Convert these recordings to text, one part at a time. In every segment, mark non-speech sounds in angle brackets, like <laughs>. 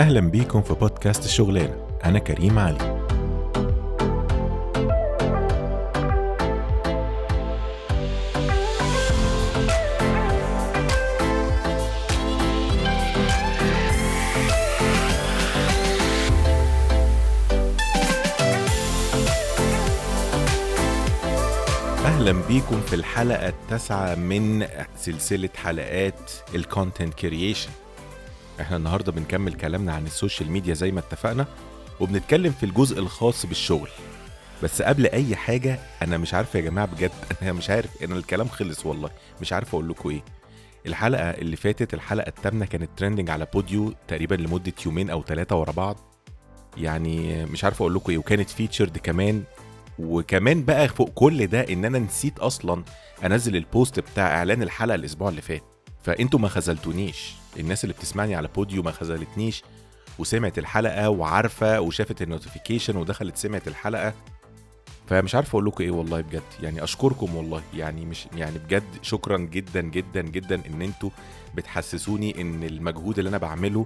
أهلا بيكم في بودكاست الشغلانة أنا كريم علي. أهلا بيكم في الحلقة التاسعة من سلسلة حلقات ال content creation إحنا النهاردة بنكمل كلامنا عن ال social media زي ما اتفقنا وبنتكلم في الجزء الخاص بالشغل. بس قبل أي حاجة أنا مش عارف يا جماعة بجد <laughs> أنا مش عارف أنا الكلام خلص والله مش عارف أقول لكم إيه. الحلقة اللي فاتت الحلقة التامنة كانت trending على بوديو تقريبا لمدة يومين أو ثلاثة ورا بعض. يعني مش عارف أقول لكم إيه وكانت featured كمان. وكمان بقى فوق كل ده إن أنا نسيت أصلا أنزل ال post بتاع إعلان الحلقة الأسبوع اللي فات. فأنتوا ما خذلتونيش. الناس اللي بتسمعني على بوديو ما خذلتنيش وسمعت الحلقة وعارفة وشافت ال notification ودخلت سمعت الحلقة. فمش عارف أقول لكم إيه والله بجد. يعني أشكركم والله. يعني مش يعني بجد شكرا جدا جدا جدا إن أنتوا بتحسسوني إن المجهود اللي أنا بعمله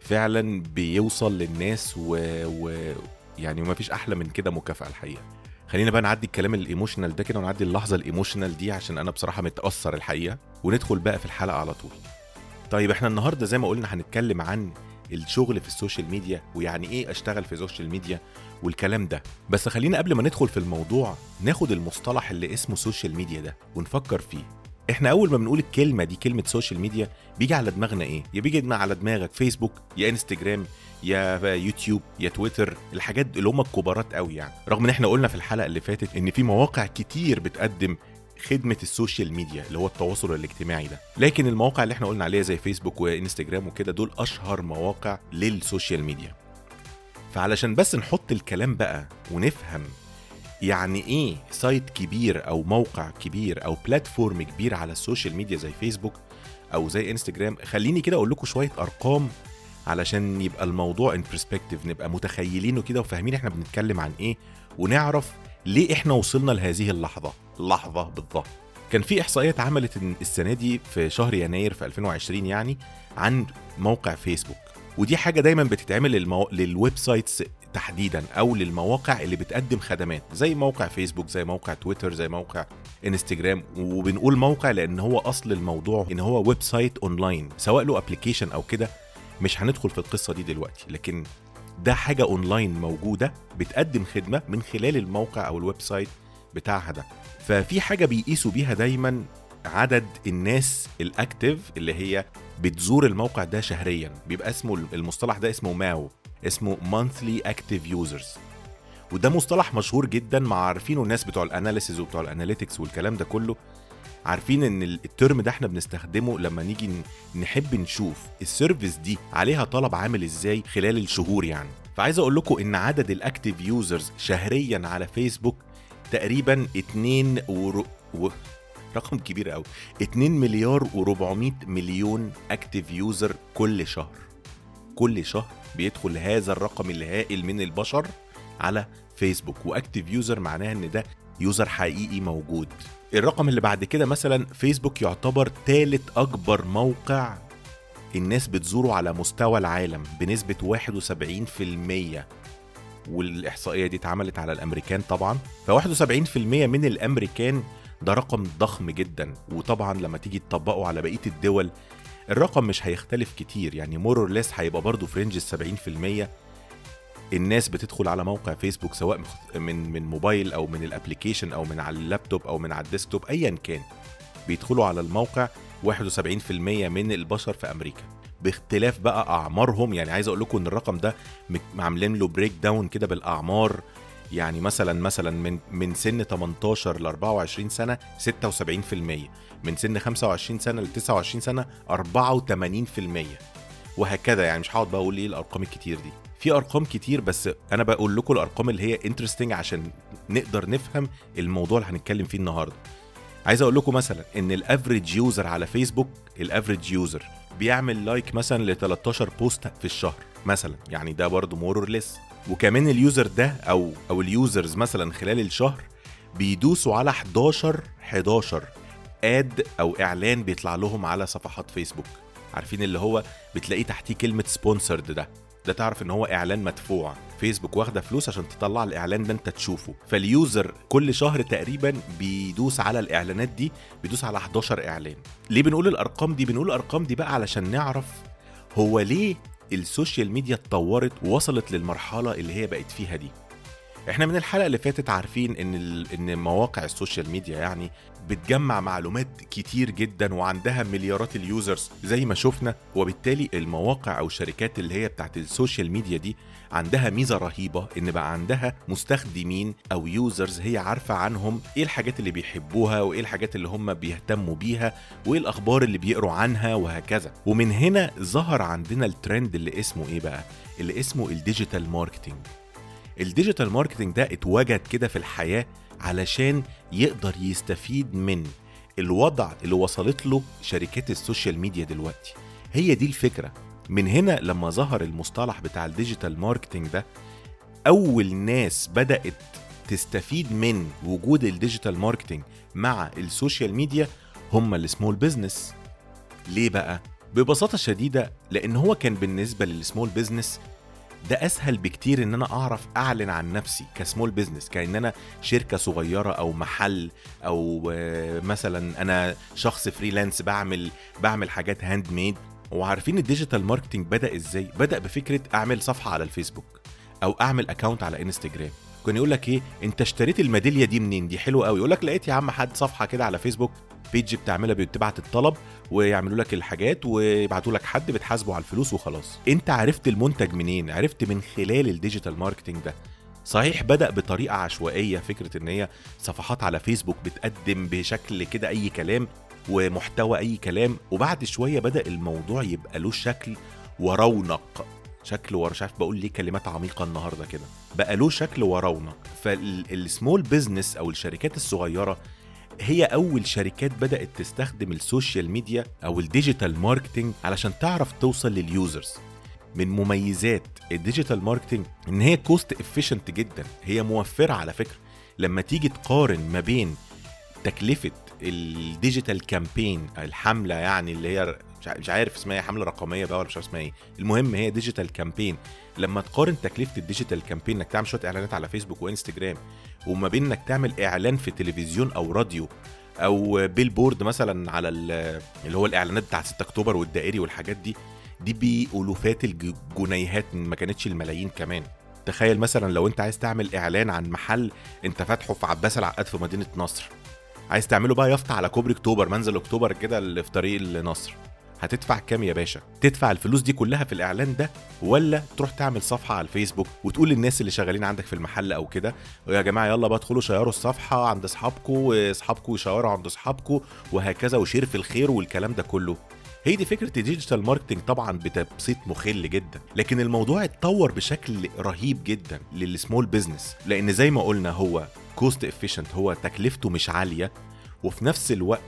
فعلا بيوصل للناس و, و... يعني ما فيش أحلى من كده مكافأة الحقيقة. خلينا بقى نعدي الكلام ال emotional ده كده ونعدي اللحظة ال emotional دي عشان أنا بصراحة متأثر الحقيقة. وندخل بقى في الحلقة على طول. طيب إحنا النهارده زي ما قلنا هنتكلم عن الشغل في ال social media ويعني إيه اشتغل في ال social media والكلام ده. بس خلينا قبل ما ندخل في الموضوع ناخد المصطلح اللي اسمه social media ده ونفكر فيه. إحنا أول ما بنقول الكلمة دي كلمة social media بيجي على دماغنا إيه؟ يا بيجي على دماغك فيسبوك يا انستجرام يا يوتيوب يا تويتر الحاجات اللي هم الكبارات قوي يعني. رغم ان إحنا قلنا في الحلقة اللي فاتت إن في مواقع كتير بتقدم خدمة ال social media اللي هو التواصل الاجتماعي ده. لكن المواقع اللي إحنا قلنا عليها زي فيسبوك وإنستجرام وكده دول أشهر مواقع لل social media. فعلشان بس نحط الكلام بقى ونفهم يعني إيه site كبير أو موقع كبير أو platform كبير على ال social media زي فيسبوك أو زي إنستجرام خليني كده أقول لكم شوية أرقام علشان يبقى الموضوع in perspective نبقى متخيلينه كده وفاهمين إحنا بنتكلم عن إيه ونعرف ليه إحنا وصلنا لهذه اللحظة؟ لحظه بالظبط. كان في احصائيه اتعملت السنة دي في شهر يناير في 2020 يعني عن موقع فيسبوك. ودي حاجة دايما بتتعمل للمو... لل websites تحديدا أو للمواقع اللي بتقدم خدمات زي موقع فيسبوك زي موقع تويتر زي موقع إنستجرام. وبنقول موقع لأن هو أصل الموضوع إن هو website online سواء له application أو كده. مش هندخل في القصة دي دلوقتي لكن ده حاجة أونلاين موجودة بتقدم خدمة من خلال الموقع أو ال website بتاعها ده. ففي حاجة بيقيسوا بيها دايما عدد الناس ال active اللي هي بتزور الموقع ده شهريا. بيبقى اسمه المصطلح ده اسمه MAU اسمه monthly active users. وده مصطلح مشهور جدا مع عارفينه الناس بتوع ال analysis وبتوع ال analytics والكلام ده كله. عارفين إن ال term ده إحنا بنستخدمه لما نيجي نحب نشوف ال service دي عليها طلب عامل إزاي خلال الشهور يعني. فعايز أقول لكم إن عدد ال active users شهريا على فيسبوك تقريبا 2 و... و... رقم كبير قوي 2 مليار و400 مليون active user كل شهر. كل شهر بيدخل هذا الرقم الهائل من البشر على فيسبوك و active user معناها إن ده user حقيقي موجود. الرقم اللي بعد كده مثلا فيسبوك يعتبر ثالث أكبر موقع الناس بتزوره على مستوى العالم بنسبة 71% والإحصائية دي اتعملت على الأمريكان طبعا. ف 71% من الأمريكان ده رقم ضخم جدا. وطبعا لما تيجي تطبقه على بقية الدول الرقم مش هيختلف كتير. يعني more or less هيبقى برضه في range ال 70% الناس بتدخل على موقع فيسبوك سواء من من موبايل أو من ال application أو من على اللابتوب أو من على ال desktop ايا كان. بيدخلوا على الموقع 71% من البشر في أمريكا. باختلاف بقى أعمارهم يعني عايز أقول لكم إن الرقم ده عاملين له breakdown كده بالأعمار. يعني مثلا مثلا من من سن 18 ل 24 سنة 76% من سن 25 سنة ل 29 سنة 84% وهكذا يعني مش هقعد بقى أقول إيه الأرقام الكتير دي. في أرقام كتير بس أنا بقول لكم الأرقام اللي هي interesting عشان نقدر نفهم الموضوع اللي هنتكلم فيه النهارده. عايز أقول لكم مثلا إن ال average user على فيسبوك ال average user بيعمل like مثلا ل 13 post في الشهر مثلا. يعني ده برضه more or less وكمان ال user ده أو أو ال users مثلا خلال الشهر بيدوسوا على 11 11 ad أو إعلان بيطلع لهم على صفحات فيسبوك عارفين اللي هو بتلاقيه تحتيه كلمة sponsored ده. ده تعرف إن هو إعلان مدفوع. فيسبوك واخدة فلوس عشان تطلع الإعلان ده أنت تشوفه. فال user كل شهر تقريبا بيدوس على الإعلانات دي بيدوس على 11 إعلان. ليه بنقول الأرقام دي؟ بنقول الأرقام دي بقى علشان نعرف هو ليه ال social media اتطورت ووصلت للمرحلة اللي هي بقت فيها دي. إحنا من الحلقة اللي فاتت عارفين إن. إن مواقع ال social media يعني بتجمع معلومات كتير جدا وعندها مليارات ال users زي ما شفنا وبالتالي المواقع أو الشركات اللي هي بتاعت ال social media دي عندها ميزة رهيبة إن بقى عندها مستخدمين أو users هي عارفة عنهم إيه الحاجات اللي بيحبوها وإيه الحاجات اللي هم بيهتموا بيها وإيه الأخبار اللي بيقروا عنها وهكذا ومن هنا ظهر عندنا الترند اللي اسمه إيه بقى اللي اسمه ال digital marketing ال digital marketing ده اتوجد كده في الحياة علشان يقدر يستفيد من الوضع اللي وصلت له شركات السوشيال ميديا دلوقتي. هي دي الفكرة. من هنا لما ظهر المصطلح بتاع ال digital marketing ده أول ناس بدأت تستفيد من وجود ال digital marketing مع ال social media هم ال small business ليه بقى؟ ببساطة شديدة لأن هو كان بالنسبة لل small business ده أسهل بكتير إن أنا أعرف أعلن عن نفسي ك small business كأن أنا شركة صغيرة أو محل أو مثلا أنا شخص freelance بعمل بعمل حاجات handmade وعارفين ال digital marketing بدأ إزاي؟ بدأ بفكرة أعمل صفحة على الفيسبوك أو أعمل account على إنستجرام. كان يقول لك إيه؟ أنت اشتريت الميدالية دي منين؟ دي حلوة قوي يقول لك لقيت يا عم حد صفحة كده على فيسبوك. page بتعملها بتبعت الطلب ويعملوا لك الحاجات ويبعتوا لك حد بتحاسبه على الفلوس وخلاص. انت عرفت المنتج منين؟ عرفت من خلال ال digital marketing ده. صحيح بدأ بطريقة عشوائية فكرة إن هي صفحات على فيسبوك بتقدم بشكل كده أي كلام ومحتوى أي كلام وبعد شوية بدأ الموضوع يبقى له شكل ورونق. شكل ور مش عارف بقول ليه كلمات عميقة النهارده كده. بقى له شكل ورونق. فال small business أو الشركات الصغيرة هي أول شركات بدأت تستخدم ال social media أو ال digital marketing علشان تعرف توصل لل users. من مميزات ال digital marketing إن هي cost efficient جدا هي موفرة على فكرة. لما تيجي تقارن ما بين تكلفة ال digital campaign الحملة يعني اللي هي مش عارف اسمها إيه حملة رقمية بقى ولا مش عارف اسمها إيه. المهم هي digital campaign لما تقارن تكلفة ال digital campaign إنك تعمل شوية إعلانات على فيسبوك وإنستجرام وما بين إنك تعمل إعلان في تلفزيون أو راديو أو billboard مثلا على اللي هو الإعلانات بتاعت 6 أكتوبر والدائري والحاجات دي دي بألوفات الجنيهات ما كانتش الملايين كمان. تخيل مثلا لو أنت عايز تعمل إعلان عن محل أنت فاتحه في عباس العقاد في مدينة نصر. عايز تعمله بقى يافطة على كوبري أكتوبر منزل أكتوبر كده اللي في طريق النصر. هتدفع كام يا باشا؟ تدفع الفلوس دي كلها في الإعلان ده ولا تروح تعمل صفحة على الفيسبوك وتقول للناس اللي شغالين عندك في المحل أو كده يا جماعة يلا بقى ادخلوا شيروا الصفحة عند اصحابكم واصحابكم يشيروا عند اصحابكم وهكذا و share في الخير والكلام ده كله. هي دي فكرة ال digital marketing طبعا بتبسيط مخل جدا لكن الموضوع اتطور بشكل رهيب جدا لل small business لأن زي ما قلنا هو cost efficient هو تكلفته مش عالية وفي نفس الوقت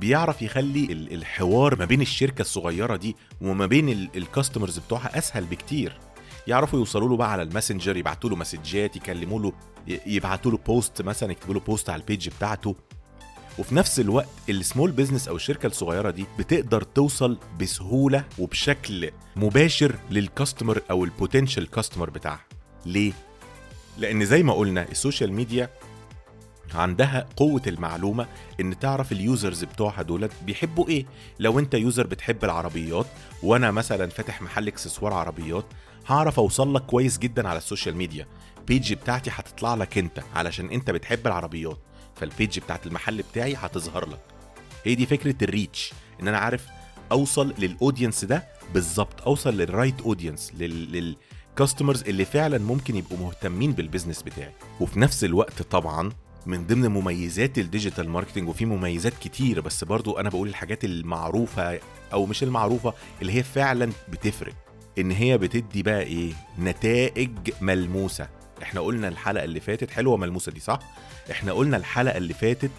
بيعرف يخلي الحوار ما بين الشركة الصغيرة دي وما بين ال customers بتوعها أسهل بكتير. يعرفوا يوصلوا له بقى على ال Messenger يبعتوا له مسجات يكلموا له يبعتوا له post مثلا يكتبوا له post على ال page بتاعته. وفي نفس الوقت ال small business أو الشركة الصغيرة دي بتقدر توصل بسهولة وبشكل مباشر لل customer أو ال potential customer بتاعها. ليه؟ لأن زي ما قلنا ال social media عندها قوة المعلومة إن تعرف ال users بتوعها دولت بيحبوا إيه. لو أنت user بتحب العربيات وأنا مثلا فاتح محل إكسسوار عربيات هعرف أوصل لك كويس جدا على ال social media. page بتاعتي هتطلع لك أنت علشان أنت بتحب العربيات. فال page بتاعت المحل بتاعي هتظهر لك. هي دي فكرة ال reach إن أنا عارف أوصل لل audience ده بالظبط أوصل لل right audience لل... لل... customers اللي فعلا ممكن يبقوا مهتمين بال business بتاعي. وفي نفس الوقت طبعا من ضمن مميزات ال digital marketing وفي مميزات كتير بس برضو أنا بقول الحاجات المعروفة أو مش المعروفة اللي هي فعلا بتفرق. إن هي بتدي بقى إيه؟ نتائج ملموسة. إحنا قلنا الحلقة اللي فاتت حلوة ملموسه دي صح؟ إحنا قلنا الحلقة اللي فاتت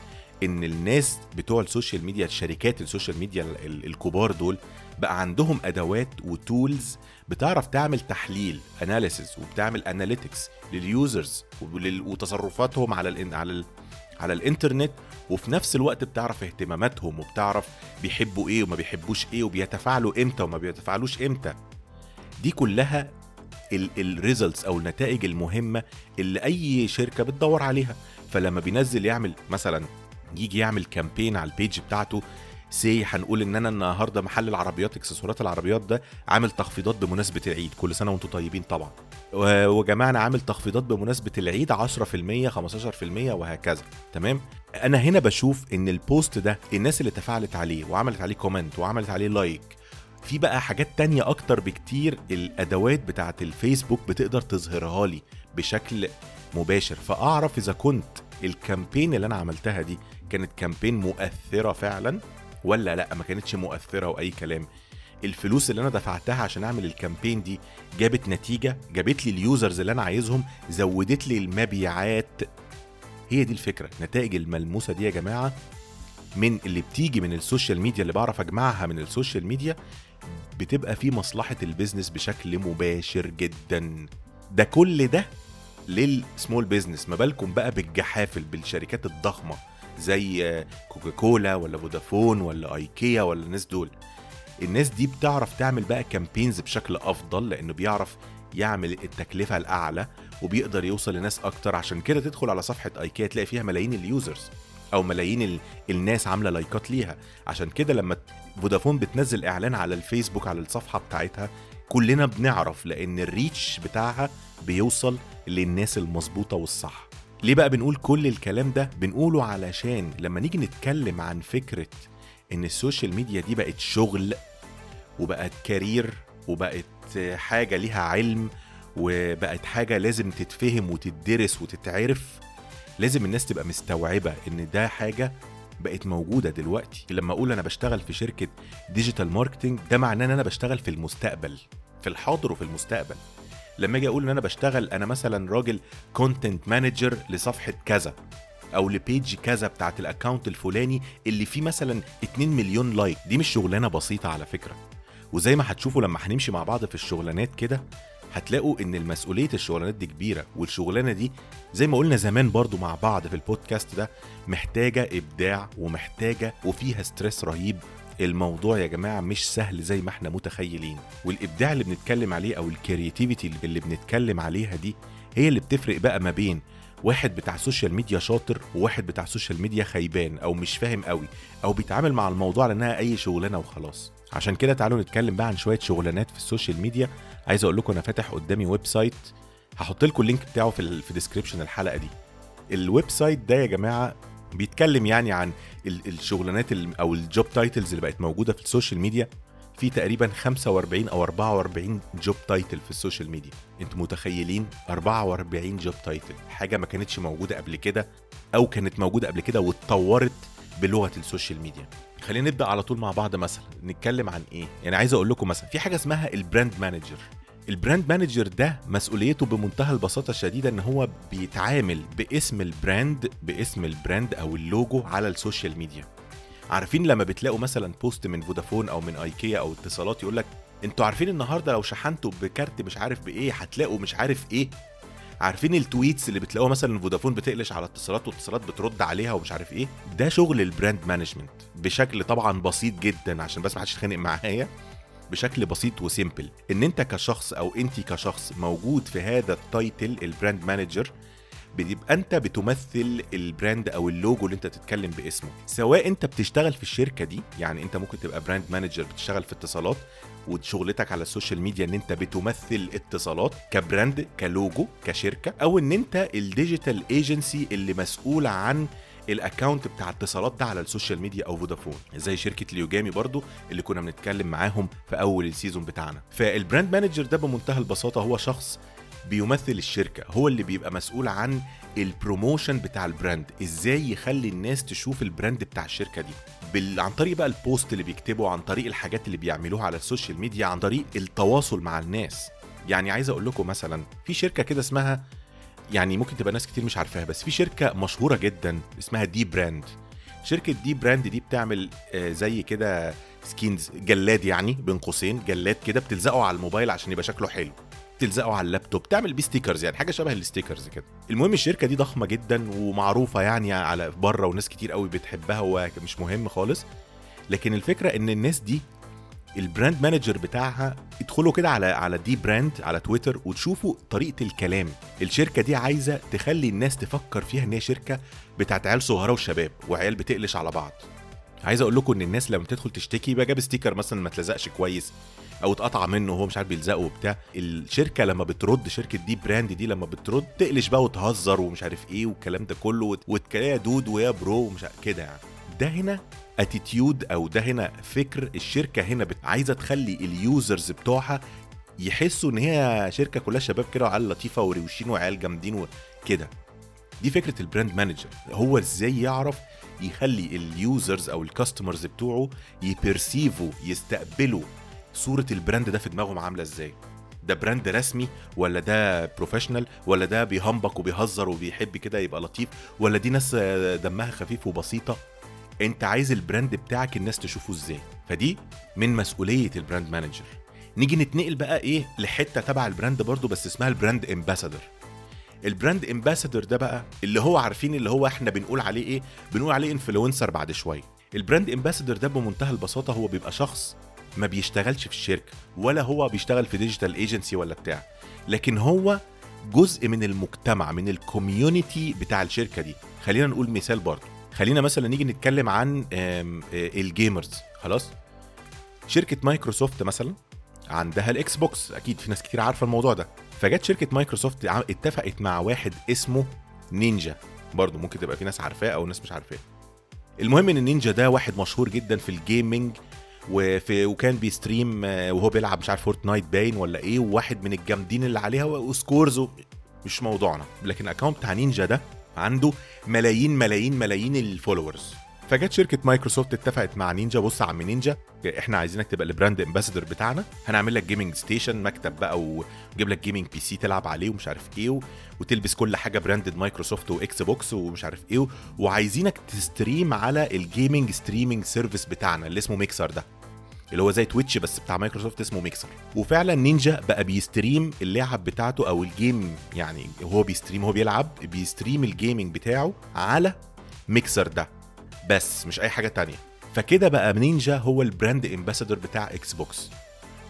إن الناس بتوع ال social media الشركات ال social media الكبار دول بقى عندهم أدوات و tools بتعرف تعمل تحليل analysis وبتعمل analytics لل users وتصرفاتهم على ال على ال على الإنترنت وفي نفس الوقت بتعرف اهتماماتهم وبتعرف بيحبوا إيه وما بيحبوش إيه وبيتفاعلوا إمتى وما بيتفاعلوش إمتى. دي كلها ال results أو النتائج المهمة اللي أي شركة بتدور عليها. فلما بينزل يعمل مثلا يجي يعمل campaign على ال page بتاعته. say هنقول إن أنا النهارده محل العربيات اكسسوارات العربيات ده عامل تخفيضات بمناسبة العيد كل سنة وأنتم طيبين طبعا. وجماعة عامل تخفيضات بمناسبة العيد 10% 15% وهكذا. تمام؟ أنا هنا بشوف إن ال post ده الناس اللي تفاعلت عليه وعملت عليه comment وعملت عليه like في بقى حاجات تانية أكتر بكتير الأدوات بتاعت الفيسبوك بتقدر تظهرها لي بشكل مباشر. فأعرف إذا كنت ال campaign اللي أنا عملتها دي كانت campaign مؤثرة فعلا ولا لأ؟ ما كانتش مؤثرة وأي كلام. الفلوس اللي أنا دفعتها عشان أعمل ال campaign دي جابت نتيجة جابت لي ال users اللي أنا عايزهم زودت لي المبيعات. هي دي الفكرة. النتائج الملموسة دي يا جماعة من اللي بتيجي من ال social media اللي بعرف أجمعها من ال social media بتبقى في مصلحة ال business بشكل مباشر جدا. ده كل ده لل small business ما بالكم بقى بالجحافل بالشركات الضخمة. زي كوكاكولا ولا فودافون ولا ايكيا ولا الناس دول. الناس دي بتعرف تعمل بقى campaigns بشكل أفضل لأنه بيعرف يعمل التكلفة الأعلى وبيقدر يوصل لناس أكتر. عشان كده تدخل على صفحة ايكيا تلاقي فيها ملايين ال users أو ملايين ال... الناس عاملة لايكات ليها. عشان كده لما فودافون بتنزل إعلان على الفيسبوك على الصفحة بتاعتها كلنا بنعرف لأن ال reach بتاعها بيوصل للناس المظبوطة والصح. ليه بقى بنقول كل الكلام ده؟ بنقوله علشان لما نيجي نتكلم عن فكرة إن ال social media دي بقت شغل وبقت career وبقت حاجة ليها علم وبقت حاجة لازم تتفهم وتدرس وتتعرف لازم الناس تبقى مستوعبة إن ده حاجة بقت موجودة دلوقتي. لما أقول أنا بشتغل في شركة digital marketing ده معناه إن أنا بشتغل في المستقبل في الحاضر وفي المستقبل. لما أجي أقول ان أنا بشتغل أنا مثلا راجل content manager لصفحة كذا أو ل page كذا بتاعت ال account الفلاني اللي فيه مثلا 2 مليون like دي مش شغلانة بسيطة على فكرة. وزي ما هتشوفوا لما هنمشي مع بعض في الشغلانات كده هتلاقوا إن المسؤولية الشغلانات دي كبيرة. والشغلانة دي زي ما قلنا زمان برضو مع بعض في البودكاست ده محتاجة إبداع ومحتاجة وفيها stress رهيب. الموضوع يا جماعة مش سهل زي ما إحنا متخيلين. والإبداع اللي بنتكلم عليه أو ال creativity اللي بنتكلم عليها دي هي اللي بتفرق بقى ما بين واحد بتاع social media شاطر وواحد بتاع social media خيبان أو مش فاهم قوي أو بيتعامل مع الموضوع على انها أي شغلانة وخلاص. عشان كده تعالوا نتكلم بقى عن شوية شغلانات في ال social media عايز أقول لكم أنا فاتح قدامي website هحط لكم ال link بتاعه في في description الحلقة دي. ال website ده يا جماعة بيتكلم يعني عن الشغلانات أو ال job titles اللي بقت موجودة في ال social media. في تقريبا 45 أو 44 job title في ال social media. أنتوا متخيلين؟ 44 job title حاجة ما كانتش موجودة قبل كده أو كانت موجودة قبل كده واتطورت بلغة ال social media. خلينا نبدأ على طول مع بعض مثلا. نتكلم عن إيه؟ يعني عايز أقول لكم مثلا في حاجة اسمها ال brand manager ال brand manager ده مسؤوليته بمنتهى البساطة الشديدة إن هو بيتعامل باسم ال brand باسم ال brand أو اللوجو على ال social media. عارفين لما بتلاقوا مثلا post من فودافون أو من ايكيا أو اتصالات يقول لك أنتوا عارفين النهارده لو شحنتوا بكارت مش عارف بإيه هتلاقوا مش عارف إيه؟ عارفين ال tweets اللي بتلاقوها مثلا فودافون بتقلش على اتصالات واتصالات بترد عليها ومش عارف إيه؟ ده شغل ال brand management بشكل طبعا بسيط جدا عشان بس ما حدش يتخانق معايا. بشكل بسيط و simple إن أنت كشخص أو انت كشخص موجود في هذا ال title ال brand manager بيبقى أنت بتمثل ال brand أو اللوجو اللي أنت تتكلم باسمه. سواء أنت بتشتغل في الشركة دي يعني أنت ممكن تبقى brand manager بتشتغل في اتصالات وشغلتك على ال social media إن أنت بتمثل اتصالات ك brand ك logo كشركة أو إن أنت ال digital agency اللي مسؤول عن ال account بتاع اتصالات ده على ال social media أو فودافون زي شركة اليوجامي برضو اللي كنا بنتكلم معاهم في أول ال season بتاعنا. فال brand manager ده بمنتهى البساطة هو شخص بيمثل الشركة هو اللي بيبقى مسؤول عن ال promotion بتاع ال brand إزاي يخلي الناس تشوف ال brand بتاع الشركة دي. بال... عن طريق بقى ال post اللي بيكتبه عن طريق الحاجات اللي بيعملوها على ال social media عن طريق التواصل مع الناس. يعني عايز أقول لكم مثلا في شركة كده اسمها يعني ممكن تبقى ناس كتير مش عارفاها بس في شركة مشهورة جدا اسمها dbrand. شركة dbrand دي بتعمل زي كده skins جلاد يعني بين قوسين جلاد كده بتلزقه على الموبايل عشان يبقى شكله حلو. تلزقه على اللابتوب تعمل بيه stickers يعني حاجة شبه ال stickers كده. المهم الشركة دي ضخمة جدا ومعروفة يعني على بره وناس كتير قوي بتحبها ومش مهم خالص. لكن الفكرة إن الناس دي ال brand manager بتاعها ادخلوا كده على على dbrand على تويتر وتشوفوا طريقة الكلام. الشركة دي عايزة تخلي الناس تفكر فيها إن هي شركة بتاعت عيال صغيرة وشباب وعيال بتقلش على بعض. عايز أقول لكم إن الناس لما تدخل تشتكي يبقى جاب sticker مثلا ما اتلزقش كويس أو اتقطع منه وهو مش عارف بيلزقه وبتاع. الشركة لما بترد شركة dbrand دي لما بترد تقلش بقى وتهزر ومش عارف إيه والكلام ده كله وت- وتكلم يا dude ويا bro ومش كده يعني. ده هنا attitude أو ده هنا فكر الشركة هنا عايزة تخلي ال users بتوعها يحسوا إن هي شركة كلها شباب كده وعيال لطيفة وروشين وعيال جامدين وكده. دي فكرة ال brand manager. هو إزاي يعرف يخلي ال users أو ال customers بتوعه ي perceive وا يستقبلوا صورة ال brand ده في دماغهم عاملة إزاي؟ ده brand رسمي ولا ده professional ولا ده بيهمبك وبيهزر وبيحب كده يبقى لطيف ولا دي ناس دمها خفيف وبسيطة؟ انت عايز ال brand بتاعك الناس تشوفه إزاي. فدي من مسؤولية ال brand manager. نيجي نتنقل بقى إيه لحتة تبع ال brand برضو بس اسمها ال brand ambassador ال brand ambassador ده بقى اللي هو عارفين اللي هو إحنا بنقول عليه إيه؟ بنقول عليه influencer بعد شوية. ال brand ambassador ده بمنتهى البساطة هو بيبقى شخص ما بيشتغلش في الشركة ولا هو بيشتغل في digital agency ولا بتاع. لكن هو جزء من المجتمع من ال community بتاع الشركة دي. خلينا نقول مثال برضه خلينا مثلا نيجي نتكلم عن آه، ال gamers. خلاص؟ شركة مايكروسوفت مثلا عندها ال Xbox أكيد في ناس كتير عارفة الموضوع ده. فجت شركة مايكروسوفت اتفقت مع واحد اسمه نينجا. برضه ممكن تبقى في ناس عارفاه أو ناس مش عارفاه. المهم إن النينجا ده واحد مشهور جدا في ال gaming وفي وكان بي stream آه، وهو بيلعب مش عارف Fortnite باين ولا إيه وواحد من الجامدين اللي عليها و scores مش موضوعنا. لكن ال account بتاع نينجا ده عنده ملايين ملايين ملايين ال followers فجت شركة مايكروسوفت اتفقت مع نينجا بص يا عم نينجا إحنا عايزينك تبقى ال brand ambassador بتاعنا هنعمل لك gaming station مكتب بقى ونجيب لك gaming PC تلعب عليه ومش عارف إيه. وتلبس كل حاجة branded مايكروسوفت و Xbox ومش عارف إيه. وعايزينك ت stream على ال gaming streaming service بتاعنا اللي اسمه ميكسر ده اللي هو زي Twitch بس بتاع مايكروسوفت اسمه ميكسر وفعلا نينجا بقى بي stream اللعب بتاعته أو ال game يعني هو بي stream هو بيلعب بي stream ال gaming بتاعه على ميكسر ده. بس مش أي حاجة تانية. فكده بقى نينجا هو ال brand ambassador بتاع Xbox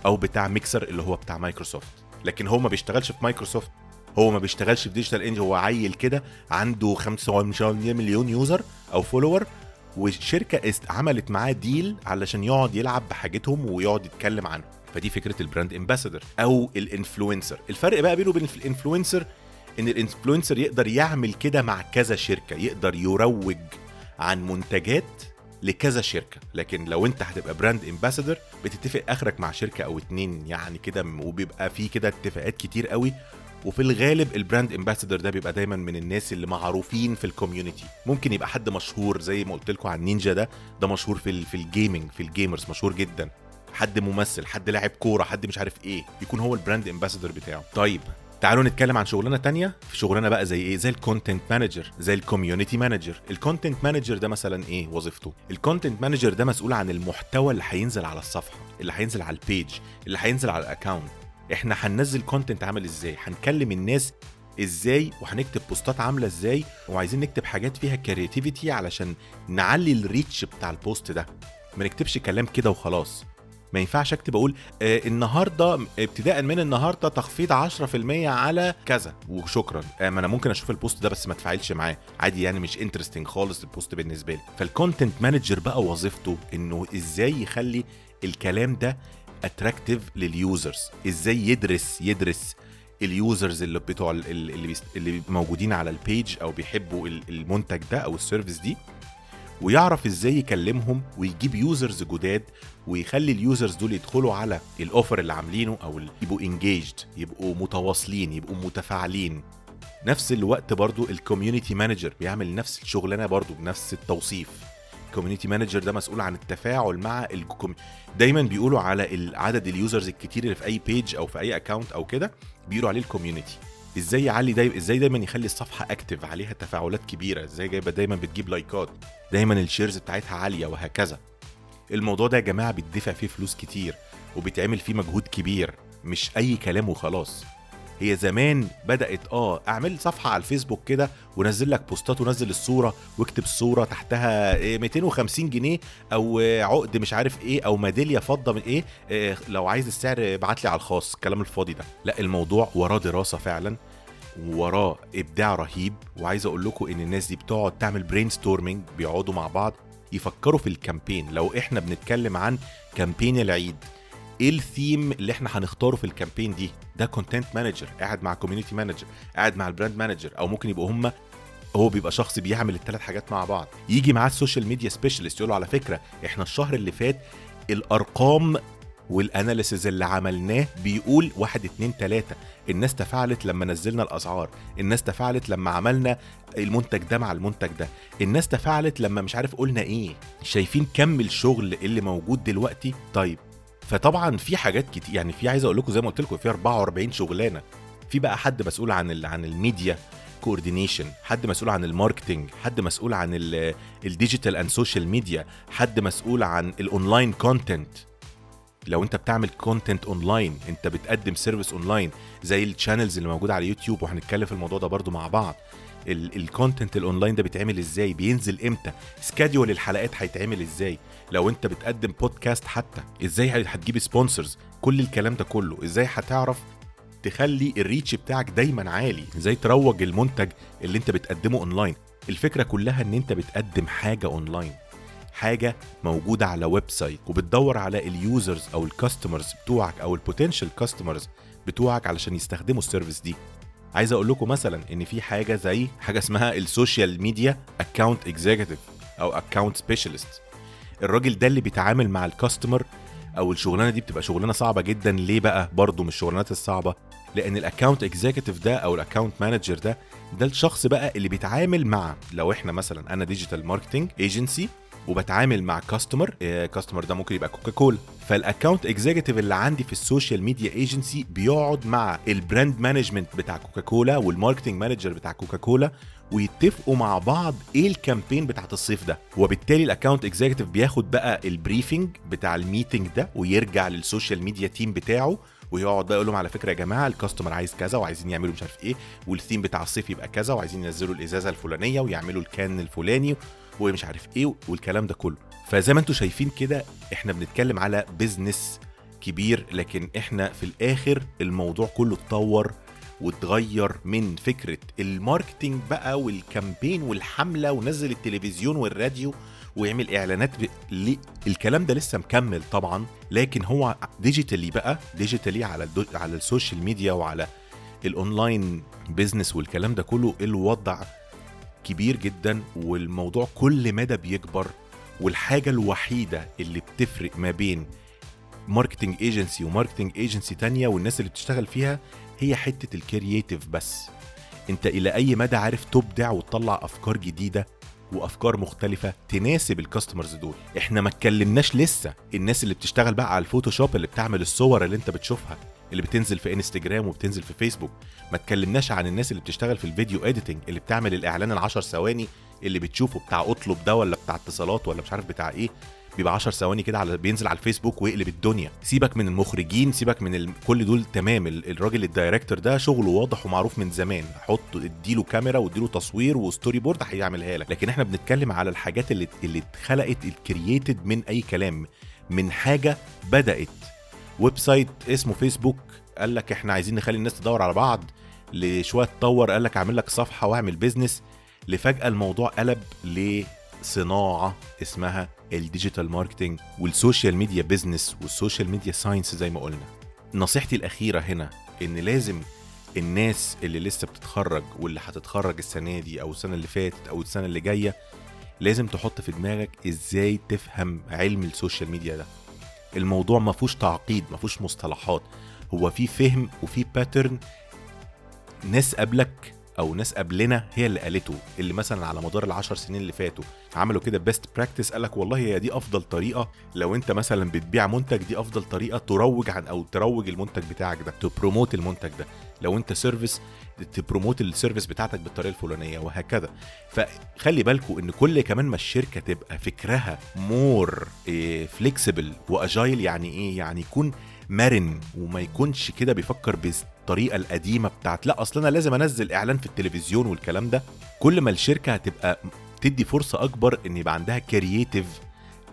أو بتاع ميكسر اللي هو بتاع مايكروسوفت لكن هو ما بيشتغلش في مايكروسوفت هو ما بيشتغلش في digital agency هو عيل كده عنده 25 مليون user أو follower والشركة است- عملت معاه deal علشان يقعد يلعب بحاجتهم ويقعد يتكلم عنهم فدي فكرة ال brand ambassador أو ال influencer الفرق بقى بينه وبين ال influencer إن ال influencer يقدر يعمل كده مع كذا شركة يقدر يروج عن منتجات لكذا شركة. لكن لو أنت هتبقى brand ambassador بتتفق آخرك مع شركة أو اتنين يعني كده وبيبقى في كده اتفاقات كتير قوي وفي الغالب ال brand ambassador ده بيبقى دايما من الناس اللي معروفين في ال community ممكن يبقى حد مشهور زي ما قلت لكم عن نينجا ده ده مشهور في في ال gaming في ال gamers مشهور جدا. حد ممثل حد لاعب كورة حد مش عارف إيه يكون هو ال brand ambassador بتاعه. طيب تعالوا نتكلم عن شغلانة تانية. في شغلانة بقى زي إيه؟ زي ال content manager زي ال community manager ال content manager ده مثلا إيه وظيفته؟ ال content manager ده مسؤول عن المحتوى اللي هينزل على الصفحة اللي هينزل على ال page اللي هينزل على ال account إحنا هننزل content عامل إزاي؟ هنكلم الناس إزاي وهنكتب post ات عاملة إزاي؟ وعايزين نكتب حاجات فيها creativity علشان نعلي ال reach بتاع ال post ده. ما نكتبش كلام كده وخلاص. ما ينفعش اكتب أقول آه النهارده ابتداء من النهارده تخفيض 10% على كذا. وشكرا. آه ما أنا ممكن أشوف ال post ده بس ما اتفاعلش معاه. عادي يعني مش interesting خالص ال post بالنسبة لي. فال content manager بقى وظيفته إنه إزاي يخلي الكلام ده attractive لل users إزاي يدرس يدرس ال users اللي بتوع ال- ال- اللي اللي موجودين على ال page أو بيحبوا ال- المنتج ده أو ال service دي ويعرف إزاي يكلمهم ويجيب users جداد ويخلي ال users دول يدخلوا على ال offer اللي عاملينه أو يبقوا engaged يبقوا متواصلين يبقوا متفاعلين. نفس الوقت برضو ال community manager بيعمل نفس الشغلانة برضو بنفس التوصيف. ال community manager ده مسؤول عن التفاعل مع الكوم... دايما بيقولوا على عدد ال users الكتير اللي في أي page أو في أي account أو كده بيقولوا عليه ال community إزاي يعلي دايما إزاي دايما يخلي الصفحة active عليها تفاعلات كبيرة. إزاي جايبة دايما بتجيب like ات دايما ال shares بتاعتها عالية وهكذا. الموضوع ده يا جماعة بيدفع فيه فلوس كتير وبيتعمل فيه مجهود كبير مش أي كلام وخلاص. هي زمان بدأت آه أعمل صفحة على الفيسبوك كده ونزل لك posts ونزل الصورة واكتب الصورة تحتها إيه 250 جنيه أو عقد مش عارف إيه أو ميدالية فضة من إيه, إيه لو عايز السعر ابعت لي على الخاص الكلام الفاضي ده. لا الموضوع وراه دراسة فعلا وراه إبداع رهيب وعايز أقول لكم إن الناس دي بتقعد تعمل brainstorming بيقعدوا مع بعض يفكروا في ال campaign لو إحنا بنتكلم عن campaign العيد إيه الثيم اللي إحنا هنختاره في ال campaign دي؟ ده content manager قاعد مع community manager قاعد مع ال brand manager أو ممكن يبقوا هم هو بيبقى شخص بيعمل الثلاث حاجات مع بعض. يجي معاه ال social media specialist يقول له على فكرة إحنا الشهر اللي فات الأرقام وال analysis اللي عملناه بيقول واحد اتنين تلاتة. الناس تفاعلت لما نزلنا الأسعار. الناس تفاعلت لما عملنا المنتج ده مع المنتج ده. الناس تفاعلت لما مش عارف قلنا إيه. شايفين كم الشغل اللي موجود دلوقتي؟ طيب فطبعا في حاجات كتير يعني في عايز أقول لكم زي ما قلت لكم في 44 شغلانة. في بقى حد مسؤول عن ال عن ال media coordination حد مسؤول عن ال marketing حد مسؤول عن ال digital and social media حد مسؤول عن ال online content لو أنت بتعمل content online أنت بتقدم service online زي ال channels اللي موجودة على يوتيوب وهنتكلم في الموضوع ده برضو مع بعض. ال content ال online ده بيتعمل إزاي؟ بينزل إمتى؟ schedule الحلقات هيتعمل إزاي؟ لو انت بتقدم بودكاست حتى إزاي هتجيب sponsors كل الكلام ده كله إزاي هتعرف تخلي ال reach بتاعك دايما عالي؟ إزاي تروج المنتج اللي انت بتقدمه اونلاين الفكرة كلها ان انت بتقدم حاجة اونلاين حاجة موجودة على website وبتدور على ال users أو ال customers بتوعك أو ال potential customers بتوعك علشان يستخدموا ال service دي. عايز أقول لكم مثلا إن في حاجة زي حاجة اسمها ال social media account executive أو account specialist الراجل ده اللي بيتعامل مع ال customer أو الشغلانة دي بتبقى شغلانة صعبة جدا. ليه بقى؟ برضه من الشغلانات الصعبة. لأن ال account executive ده أو ال account manager ده ده الشخص بقى اللي بيتعامل مع لو إحنا مثلا أنا digital marketing agency وبتعامل مع customer customer ده ممكن يبقى كوكا كولا فال account executive اللي عندي في ال social media agency بيقعد مع ال brand management بتاع كوكا كولا وال marketing manager بتاع كوكا كولا ويتفقوا مع بعض إيه ال campaign بتاعت الصيف ده. وبالتالي ال account executive بياخد بقى ال briefing بتاع ال meeting ده ويرجع لل social media team بتاعه ويقعد بقى يقول لهم على فكرة يا جماعة ال customer عايز كذا وعايزين يعملوا مش عارف إيه والثيم بتاع الصيف يبقى كذا وعايزين ينزلوا الإزازة الفلانية ويعملوا ال can الفلاني ومش عارف إيه والكلام ده كله. فزي ما أنتم شايفين كده إحنا بنتكلم على business كبير لكن إحنا في الآخر الموضوع كله اتطور واتغير من فكرة ال marketing بقى وال campaign والحملة ونزل التلفزيون والراديو ويعمل إعلانات ب... الكلام ده لسه مكمل طبعا لكن هو digitally بقى digitally على الدو... على ال social media وعلى ال online business والكلام ده كله الوضع كبير جدا والموضوع كل مدى بيكبر والحاجة الوحيدة اللي بتفرق ما بين marketing agency و marketing agency تانية والناس اللي بتشتغل فيها هي حتة ال creative بس. انت إلى أي مدى عارف تبدع وتطلع أفكار جديدة وأفكار مختلفة تناسب ال customers دول؟ إحنا ما اتكلمناش لسه. الناس اللي بتشتغل بقى على ال Photoshop اللي بتعمل الصور اللي انت بتشوفها. اللي بتنزل في انستجرام وبتنزل في فيسبوك ما اتكلمناش عن الناس اللي بتشتغل في ال video editing اللي بتعمل الإعلان العشر ثواني اللي بتشوفه بتاع أطلب ده ولا بتاع اتصالات ولا مش عارف بتاع إيه. بيبقى 10 ثواني كده على بينزل على الفيسبوك ويقلب الدنيا. سيبك من المخرجين سيبك من ال... كل دول تمام. الراجل ال director ده شغله واضح ومعروف من زمان. حط اديله كاميرا واديله تصوير و storyboard هيعملها لك. لكن إحنا بنتكلم على الحاجات اللي اللي اتخلقت ال created من أي كلام. من حاجة بدأت. website اسمه فيسبوك قال لك إحنا عايزين نخلي الناس تدور على بعض. لشوية تطور قال لك أعمل لك صفحة وأعمل business لفجأة الموضوع قلب لصناعة اسمها ال digital marketing وال social media business وال social media science زي ما قلنا. نصيحتي الأخيرة هنا إن لازم الناس اللي لسه بتتخرج واللي هتتخرج السنة دي أو السنة اللي فاتت أو السنة اللي جاية لازم تحط في دماغك إزاي تفهم علم ال social media ده. الموضوع ما فيهوش تعقيد ما فيهوش مصطلحات. هو في فهم وفي pattern ناس قبلك أو ناس قبلنا هي اللي قالته اللي مثلا على مدار العشر سنين اللي فاتوا عملوا كده best practice قالك والله هي دي أفضل طريقة لو أنت مثلا بتبيع منتج دي أفضل طريقة تروج عن أو تروج المنتج بتاعك ده ت promote المنتج ده. لو أنت service ت promote ال service بتاعتك بالطريقة الفلانية وهكذا. فخلي بالكم إن كل كمان ما الشركة تبقى فكرها more flexible و agile يعني إيه؟ يعني يكون مرن وما يكونش كده بيفكر بالطريقة القديمة بتاعت لا أصل أنا لازم أنزل إعلان في التلفزيون والكلام ده. كل ما الشركة هتبقى تدي فرصة أكبر إن يبقى عندها creative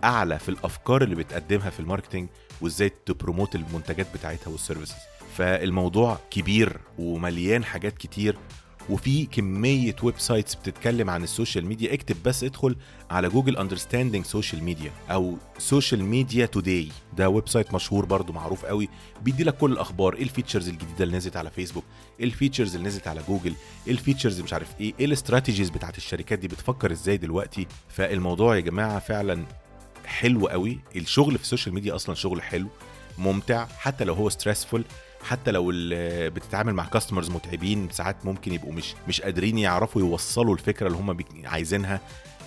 أعلى في الأفكار اللي بتقدمها في ال marketing وإزاي ت promote المنتجات بتاعتها وال services فالموضوع كبير ومليان حاجات كتير وفي كمية websites بتتكلم عن ال social media. اكتب بس ادخل على Google understanding social media أو Social Media Today ده website مشهور برضو معروف قوي. بيدي لك كل الأخبار إيه ال features الجديدة اللي نزلت على فيسبوك إيه ال features اللي نزلت على جوجل إيه ال features مش عارف إيه إيه ال strategies بتاعت الشركات دي بتفكر إزاي دلوقتي؟ فالموضوع يا جماعة فعلا حلو قوي. الشغل في ال social media أصلا شغل حلو ممتع حتى لو هو stressful حتى لو بتتعامل مع customers متعبين ساعات ممكن يبقوا مش مش قادرين يعرفوا يوصلوا الفكرة اللي هم عايزينها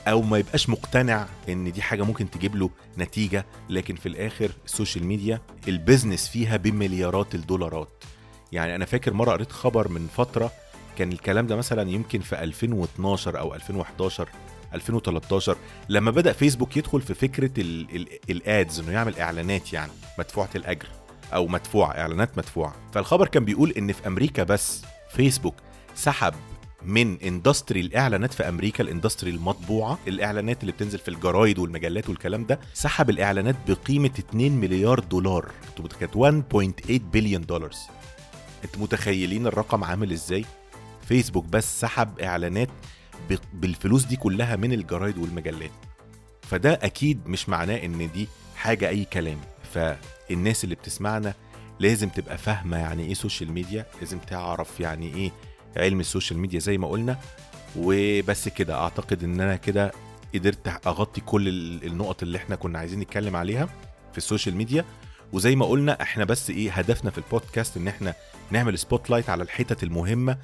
أو ما يبقاش مقتنع إن دي حاجة ممكن تجيب له نتيجة. لكن في الآخر ال social media ال business فيها بمليارات الدولارات. يعني أنا فاكر مرة قريت خبر من فترة كان الكلام ده مثلا يمكن في 2012 أو 2011 2013 لما بدأ فيسبوك يدخل في فكرة ال ads إنه يعمل إعلانات يعني مدفوعة الأجر. أو مدفوعه إعلانات مدفوعه فالخبر كان بيقول إن في أمريكا بس فيسبوك سحب من industry الإعلانات في أمريكا ال industry المطبوعة. الإعلانات اللي بتنزل في الجرايد والمجلات والكلام ده سحب الإعلانات بقيمة 2 مليار دولار. كانت 1.8 بليون دولار أنتوا متخيلين الرقم عامل إزاي؟ فيسبوك بس سحب إعلانات بالفلوس دي كلها من الجرايد والمجلات. فده أكيد مش معناه إن دي حاجة أي كلام. فالناس اللي بتسمعنا لازم تبقى فاهمة يعني إيه social media لازم تعرف يعني إيه علم ال social media زي ما قلنا. وبس كده أعتقد إن أنا كده قدرت أغطي كل ال- النقط اللي إحنا كنا عايزين نتكلم عليها في ال social media وزي ما قلنا إحنا بس إيه هدفنا في البودكاست إن إحنا نعمل spotlight على الحتت المهمة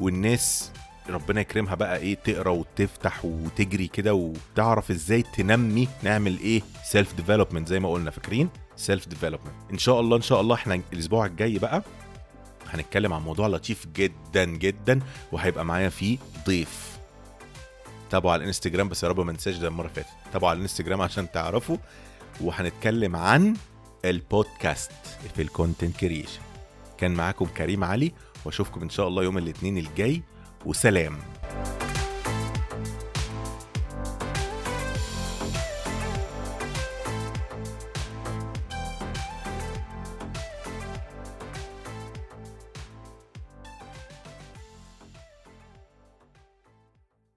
والناس ربنا يكرمها بقى إيه تقرأ وتفتح وتجري كده وتعرف إزاي تنمي نعمل إيه self development زي ما قلنا فاكرين؟ self development إن شاء الله إن شاء الله إحنا الأسبوع الجاي بقى هنتكلم عن موضوع لطيف جدا جدا وهيبقى معايا فيه ضيف. تابعوا على الإنستجرام بس يا رب ما ننساش ده المرة اللي فاتت. تابعوا على الإنستجرام عشان تعرفوا وهنتكلم عن البودكاست في ال content creation كان معاكم كريم علي وأشوفكم إن شاء الله يوم الاثنين الجاي وسلام.